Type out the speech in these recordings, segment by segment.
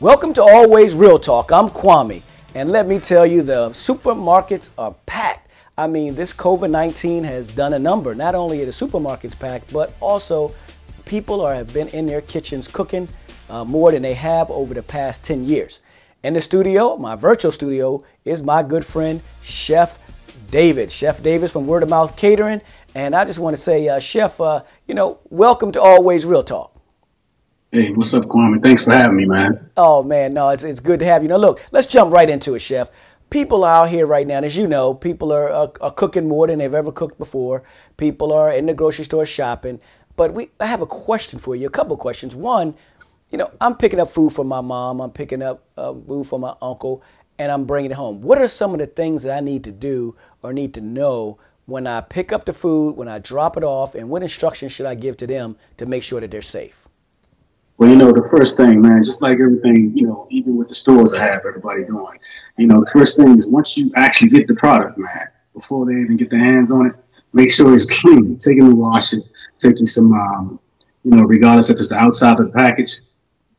Welcome to Always Real Talk. I'm Kwame, and let me tell you, the supermarkets are packed. I mean, this COVID 19 has done a number. Not only are the supermarkets packed, but also people are, have been in their kitchens cooking uh, more than they have over the past 10 years. In the studio, my virtual studio, is my good friend, Chef David. Chef Davis from Word of Mouth Catering. And I just want to say, uh, Chef, uh, you know, welcome to Always Real Talk. Hey, what's up, Kwame? Thanks for having me, man. Oh man, no, it's it's good to have you. Now look, let's jump right into it, Chef. People are out here right now, as you know, people are, are, are cooking more than they've ever cooked before. People are in the grocery store shopping. But we, I have a question for you. A couple questions. One, you know, I'm picking up food for my mom. I'm picking up uh, food for my uncle, and I'm bringing it home. What are some of the things that I need to do or need to know when I pick up the food, when I drop it off, and what instructions should I give to them to make sure that they're safe? Well, you know, the first thing, man, just like everything, you know, even with the stores I have everybody doing, you know, the first thing is once you actually get the product, man, before they even get their hands on it, make sure it's clean. Take it and wash it. Take you some, um, you know, regardless if it's the outside of the package,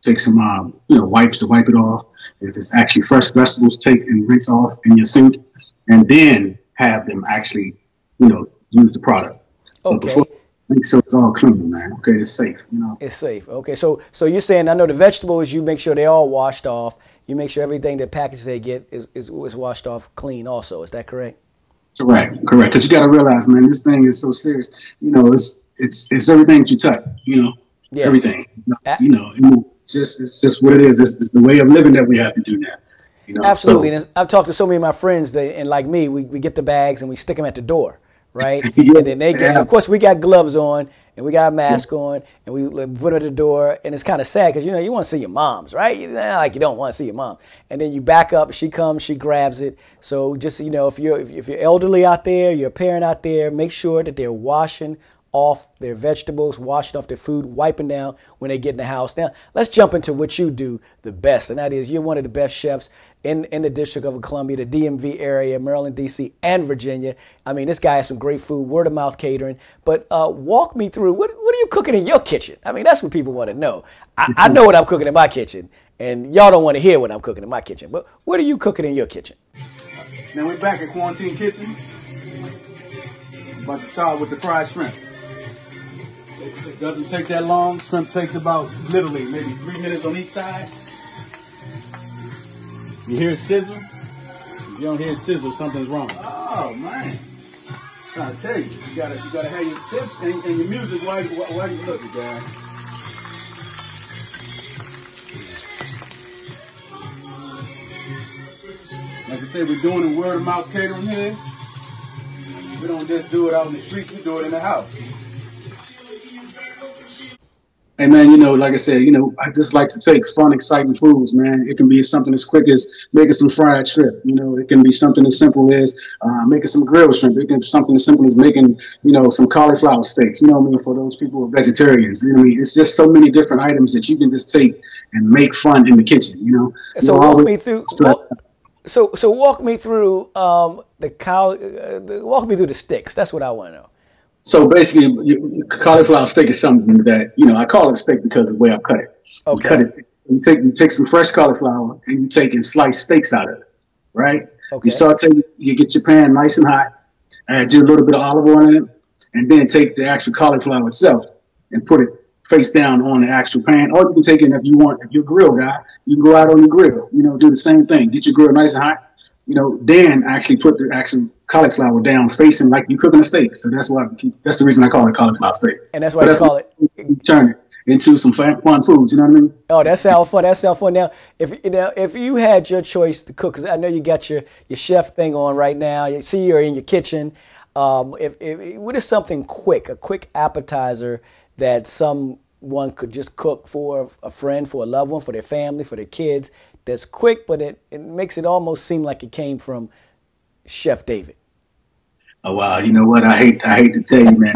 take some, um, you know, wipes to wipe it off. If it's actually fresh vegetables, take and rinse off in your sink, and then have them actually, you know, use the product. Okay make sure it's all clean, man. Okay, it's safe. You know, it's safe. Okay, so so you're saying I know the vegetables you make sure they're all washed off. You make sure everything the packages they get is, is, is washed off clean. Also, is that correct? Correct, correct. Because you got to realize, man, this thing is so serious. You know, it's it's it's everything that you touch. You know, yeah. everything. You know, it's just it's just what it is. It's, it's the way of living that we have to do now. You know? Absolutely. So, I've talked to so many of my friends that, and like me, we, we get the bags and we stick them at the door right? yeah. And then they get, of course, we got gloves on and we got a mask on and we put at the door. And it's kind of sad because, you know, you want to see your moms, right? Like you don't want to see your mom. And then you back up, she comes, she grabs it. So just, you know, if you're, if you're elderly out there, you're a parent out there, make sure that they're washing off their vegetables, washing off their food, wiping down when they get in the house. Now, let's jump into what you do the best, and that is you're one of the best chefs in, in the District of Columbia, the DMV area, Maryland, D.C., and Virginia. I mean, this guy has some great food, word of mouth catering. But uh, walk me through what, what are you cooking in your kitchen? I mean, that's what people want to know. I, I know what I'm cooking in my kitchen, and y'all don't want to hear what I'm cooking in my kitchen. But what are you cooking in your kitchen? Now, we're back at Quarantine Kitchen. About to start with the fried shrimp. It doesn't take that long. Shrimp takes about literally maybe three minutes on each side. You hear it sizzle? If you don't hear it sizzle, something's wrong. Oh man. To tell you, you gotta you gotta have your sips and, and your music while, while, while you look, guys. Like I said, we're doing a word of mouth catering here. We don't just do it out in the streets, we do it in the house. Hey man, you know, like I said, you know, I just like to take fun, exciting foods, man. It can be something as quick as making some fried shrimp. You know, it can be something as simple as uh, making some grilled shrimp. It can be something as simple as making, you know, some cauliflower steaks. You know what I mean? For those people who are vegetarians, you know what I mean? It's just so many different items that you can just take and make fun in the kitchen. You know. So you know, walk me through. Walk, so so walk me through um, the cow. Uh, walk me through the sticks. That's what I want to know. So basically, you, cauliflower steak is something that you know I call it steak because of the way I cut it. Okay. You cut it. You take you take some fresh cauliflower and you take and slice steaks out of it, right? Okay. You saute. You get your pan nice and hot. Add a little bit of olive oil in it, and then take the actual cauliflower itself and put it face down on the actual pan. Or you can take it if you want. If you're a grill guy, you can go out on the grill. You know, do the same thing. Get your grill nice and hot. You know, then actually put the actual cauliflower down facing like you're cooking a steak. So that's why that's the reason I call it cauliflower steak. And that's why so that's call it turn it into some fun, fun foods. You know what I mean? Oh, that sounds fun. That sounds fun. Now, if you know, if you had your choice to cook, because I know you got your your chef thing on right now. You see, you're in your kitchen. Um, if, if what is something quick, a quick appetizer that someone could just cook for a friend, for a loved one, for their family, for their kids. That's quick, but it, it makes it almost seem like it came from Chef David. Oh wow, you know what? I hate I hate to tell you, man,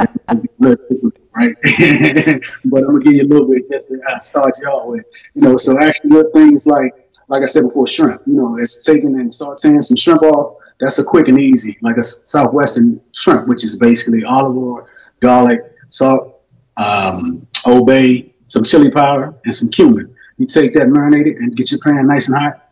right? but I'm gonna give you a little bit just to uh, start off with. You know, so actually, what things like like I said before, shrimp. You know, it's taking and sauteing some shrimp off. That's a quick and easy, like a southwestern shrimp, which is basically olive oil, garlic, salt, um, Old Bay, some chili powder, and some cumin. You take that marinated and get your pan nice and hot.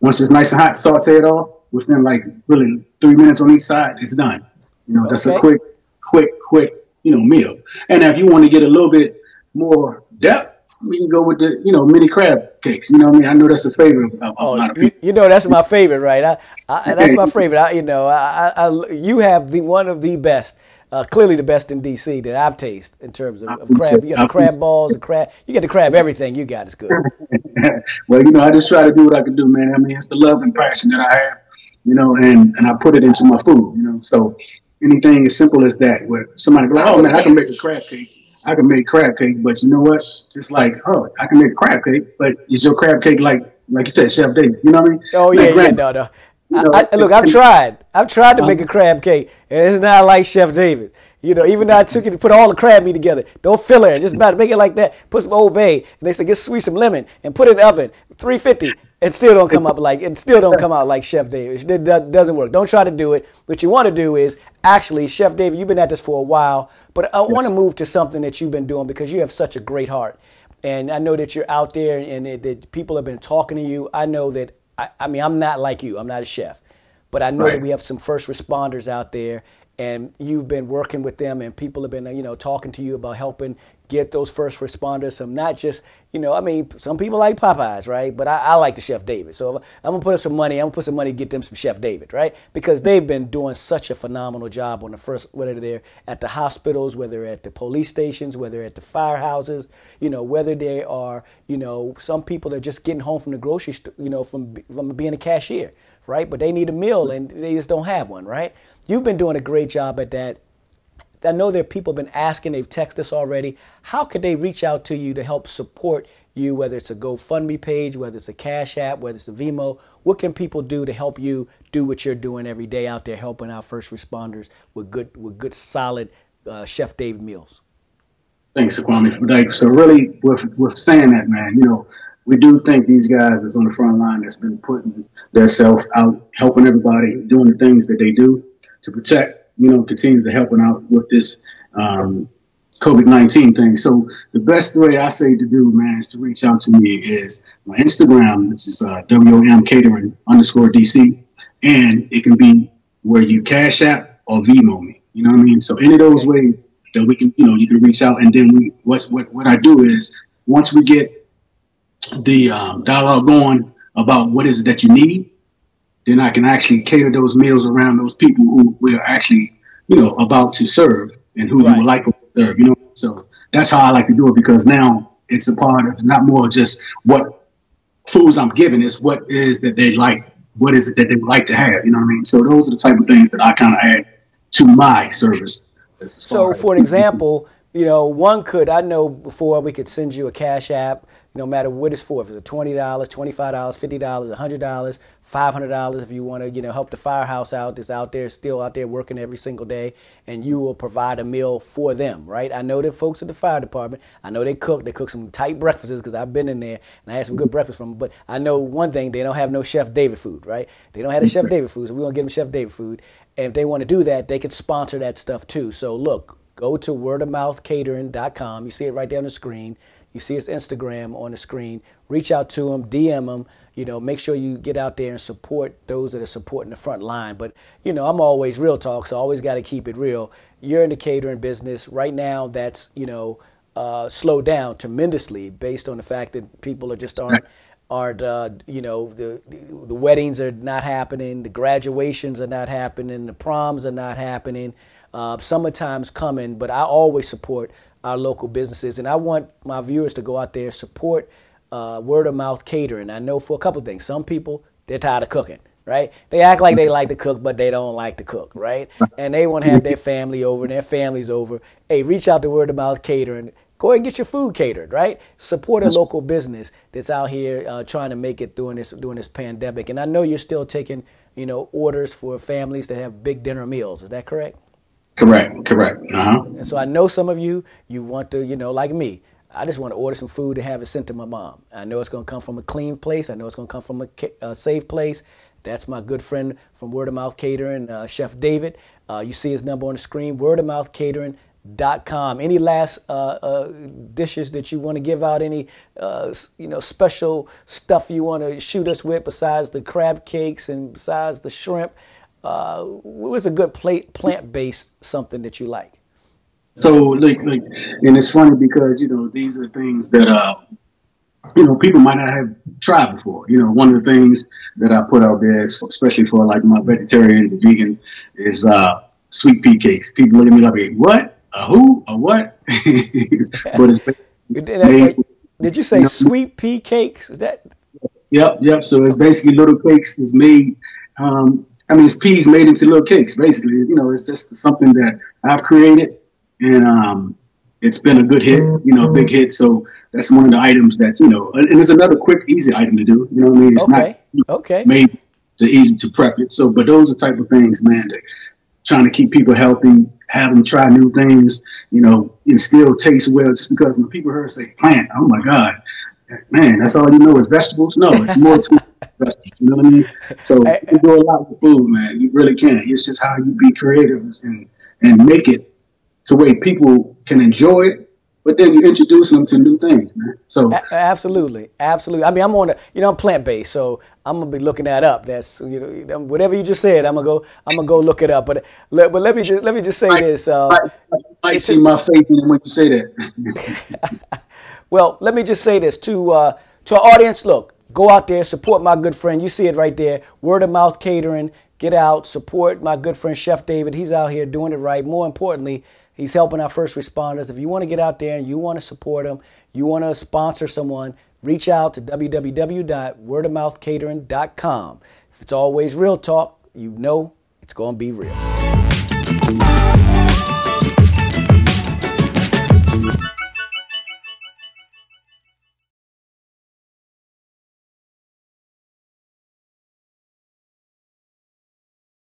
Once it's nice and hot, saute it off. Within like really three minutes on each side, it's done. You know, that's Okay. a quick, quick, quick, you know, meal. And if you want to get a little bit more depth, we can go with the, you know, mini crab cakes. You know what I mean? I know that's a favorite of, of a Oh, lot of you, people. you know that's my favorite, right? I, I that's my favorite. I, you know, I, I, I, you have the one of the best, uh, clearly the best in DC that I've tasted in terms of, of crab. You got the crab balls, the crab. You got the crab. Everything you got is good. well, you know, I just try to do what I can do, man. I mean, it's the love and passion that I have, you know, and, and I put it into my food, you know. So anything as simple as that, where somebody like, oh man, I can make a crab cake. I can make crab cake, but you know what? It's like, oh, I can make crab cake, but is your crab cake like, like you said, Chef David? You know what I mean? Oh Like yeah, yeah, no, no. you know, I, I, look, I've tried. I've tried to make a um, crab cake, and it's not like Chef David. You know, even though I took it to put all the crab meat together, don't fill it. Just about to make it like that. Put some Old Bay, and they said, get sweet some lemon and put it in the oven, 350. It still don't come up like it still don't come out like Chef David. It doesn't work. Don't try to do it. What you want to do is actually, Chef David, you've been at this for a while, but I want to move to something that you've been doing because you have such a great heart, and I know that you're out there and that, that people have been talking to you. I know that. I, I mean, I'm not like you. I'm not a chef, but I know that we have some first responders out there, and you've been working with them, and people have been, you know, talking to you about helping get those first responders. Some not just, you know, I mean, some people like Popeyes, right? But I, I like the Chef David, so I'm gonna put some money. I'm gonna put some money to get them some Chef David, right? Because they've been doing such a phenomenal job on the first, whether they're at the hospitals, whether at the police stations, whether at the firehouses, you know, whether they are, you know, some people are just getting home from the grocery store, you know, from from being a cashier, right? But they need a meal and they just don't have one, right? You've been doing a great job at that. I know there are people have been asking, they've texted us already. How could they reach out to you to help support you, whether it's a GoFundMe page, whether it's a Cash App, whether it's a Venmo? What can people do to help you do what you're doing every day out there, helping our first responders with good, with good, solid uh, Chef Dave meals? Thanks, Kwame. So really, with with saying that, man, you know, we do thank these guys that's on the front line that's been putting their self out, helping everybody, doing the things that they do to protect, you know, continue to helping out with this um, COVID nineteen thing. So the best way I say to do, man, is to reach out to me is my Instagram, which is uh, Catering underscore DC, and it can be where you Cash App or Venmo me. You know what I mean? So any of those ways that we can, you know, you can reach out, and then we what's what what I do is once we get the um, dialogue going about what is it that you need, then I can actually cater those meals around those people who we're actually, you know, about to serve and who Right. you would like to serve. You know, so that's how I like to do it because now it's a part of not more just what foods I'm giving, it's what is that they like, what is it that they would like to have. You know what I mean? So those are the type of things that I kind of add to my service. So, for an example, you know, one could I know before we could send you a cash app, no matter what it's for. If it's a twenty dollars, twenty five dollars, fifty dollars, hundred dollars, five hundred dollars, if you want to, you know, help the firehouse out that's out there, still out there working every single day, and you will provide a meal for them, right? I know that folks at the fire department, I know they cook, they cook some tight breakfasts because I've been in there and I had some good breakfast from them. But I know one thing, they don't have no Chef David food, right? They don't have the Chef David food, so we're gonna give them Chef David food. And if they want to do that, they can sponsor that stuff too. So look, go to wordofmouthcatering.com. You see it right there on the screen. You see his Instagram on the screen. Reach out to him, DM him. You know, make sure you get out there and support those that are supporting the front line. But you know, I'm always real talk, so I always got to keep it real. You're in the catering business right now. That's you know uh, slowed down tremendously based on the fact that people are just aren't aren't uh, you know the the weddings are not happening, the graduations are not happening, the proms are not happening. Uh, summertime's coming, but I always support our local businesses, and I want my viewers to go out there support uh, word of mouth catering. I know for a couple things, some people they're tired of cooking. Right? They act like they like to cook, but they don't like to cook, right? And they want to have their family over and their families over. Hey, reach out to Word of Mouth Catering go ahead and get your food catered, right? Support a local business that's out here uh, trying to make it during this during this pandemic. And I know you're still taking, you know, orders for families that have big dinner meals. Is that correct? correct, correct. Uh huh. And so I know some of you, you want to, you know, like me. I just want to order some food to have it sent to my mom. I know it's going to come from a clean place. I know it's going to come from a, a safe place. That's my good friend from Word of Mouth Catering, uh, Chef David. Uh, you see his number on the screen, Word of Mouth Catering. Com. Any last uh, uh, dishes that you want to give out? Any uh, you know special stuff you want to shoot us with besides the crab cakes and besides the shrimp? Uh, what's a good plate plant based something that you like? So like like, and it's funny because you know these are things that uh you know people might not have tried before. You know, one of the things that I put out there, especially for like my vegetarians and vegans, is uh sweet pea cakes. People look at me like, what? A who? A what? but it's made, did you say you know, sweet pea cakes? Is that? Yep, yep. So it's basically little cakes is made. Um, I mean, it's peas made into little cakes. Basically, you know, it's just something that I've created, and um, it's been a good hit. You know, a big hit. So that's one of the items that you know, and it's another quick, easy item to do. You know what I mean? It's okay. not you know, okay. made to easy to prep it. So, but those are type of things, man. That trying to keep people healthy, have them try new things, you know, and still taste well. Just because when people hear say plant, oh my God, man, that's all you know is vegetables. No, it's more to vegetables. You know what I mean? So you do a lot with food, man. You really can. It's just how you be creative and and make it to where people can enjoy it but then you introduce them to new things, man. So a- absolutely, absolutely. I mean, I'm on the, you know, I'm plant based, so I'm gonna be looking that up. That's you know, whatever you just said, I'm gonna go, I'm gonna go look it up. But let, but let me just let me just say I, this. Uh, I, I might see my faith in when you say that. well, let me just say this to uh, to our audience. Look, go out there, support my good friend. You see it right there. Word of mouth catering. Get out, support my good friend Chef David. He's out here doing it right. More importantly, He's helping our first responders. If you want to get out there and you want to support them, you want to sponsor someone, reach out to www.wordofmouthcatering.com. If it's always real talk, you know it's going to be real.